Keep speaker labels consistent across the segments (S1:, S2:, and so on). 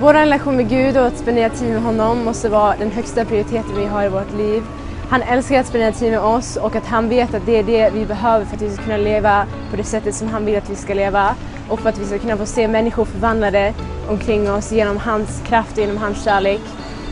S1: Vår relation med Gud och att spendera tid med honom måste vara den högsta prioriteten vi har i vårt liv. Han älskar att spendera tid med oss och att han vet att det är det vi behöver för att vi ska kunna leva på det sättet som han vill att vi ska leva och för att vi ska kunna få se människor förvandlade omkring oss genom hans kraft och genom hans kärlek.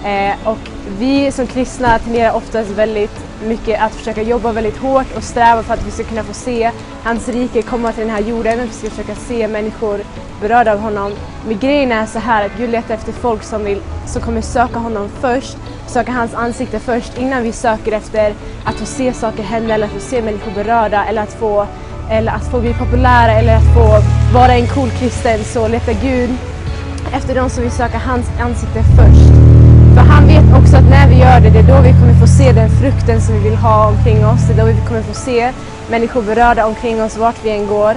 S1: Eh, och vi som kristna tenderar oftast väldigt mycket att försöka jobba väldigt hårt och sträva för att vi ska kunna få se hans rike komma till den här jorden. Att vi ska försöka se människor berörda av honom. Men grejen är så här att Gud letar efter folk som, vill, som kommer söka honom först, söka hans ansikte först innan vi söker efter att få se saker hända eller att få se människor berörda eller att få, eller att få bli populära eller att få vara en cool kristen så letar Gud efter de som vill söka hans ansikte först. För han vet också att när vi gör det, det är då vi kommer få se den frukten som vi vill ha omkring oss. Det är då vi kommer få se människor berörda omkring oss vart vi än går.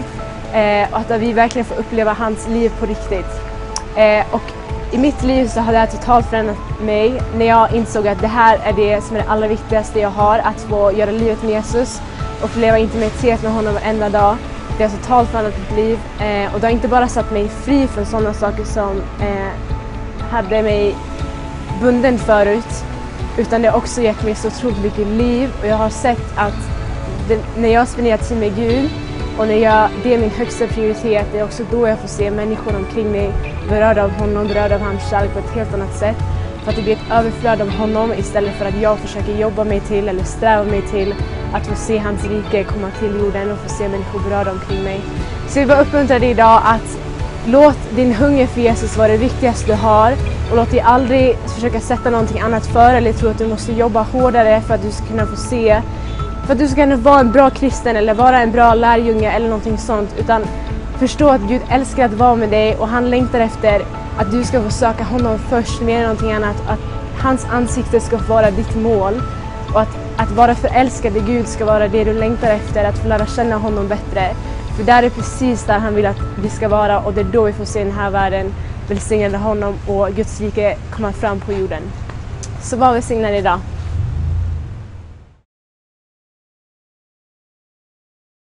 S1: Eh, och att vi verkligen får uppleva hans liv på riktigt. Eh, och i mitt liv så har det här totalt förändrat mig när jag insåg att det här är det som är det allra viktigaste jag har. Att få göra livet med Jesus och få leva intimitet med honom varenda dag. Det har totalt förändrat mitt liv eh, och det har inte bara satt mig fri från sådana saker som eh, hade mig bunden förut utan det har också gett mig så otroligt mycket liv och jag har sett att det, när jag spenderar tid med Gud och när jag, det är min högsta prioritet, det är också då jag får se människor omkring mig berörda av honom, berörda av hans kärlek på ett helt annat sätt. För att det blir ett överflöd av honom istället för att jag försöker jobba mig till eller sträva mig till att få se hans rike komma till jorden och få se människor berörda omkring mig. Så jag vill bara uppmuntra dig idag att låt din hunger för Jesus vara det viktigaste du har och låt dig aldrig försöka sätta någonting annat före eller tro att du måste jobba hårdare för att du ska kunna få se för att du ska kunna vara en bra kristen eller vara en bra lärjunge eller någonting sånt. Utan förstå att Gud älskar att vara med dig och han längtar efter att du ska få söka honom först mer än någonting annat. Att hans ansikte ska vara ditt mål. Och att, att vara förälskad i Gud ska vara det du längtar efter, att få lära känna honom bättre. För där är precis där han vill att vi ska vara och det är då vi får se den här världen välsignade honom och Guds rike komma fram på jorden. Så var välsignad idag.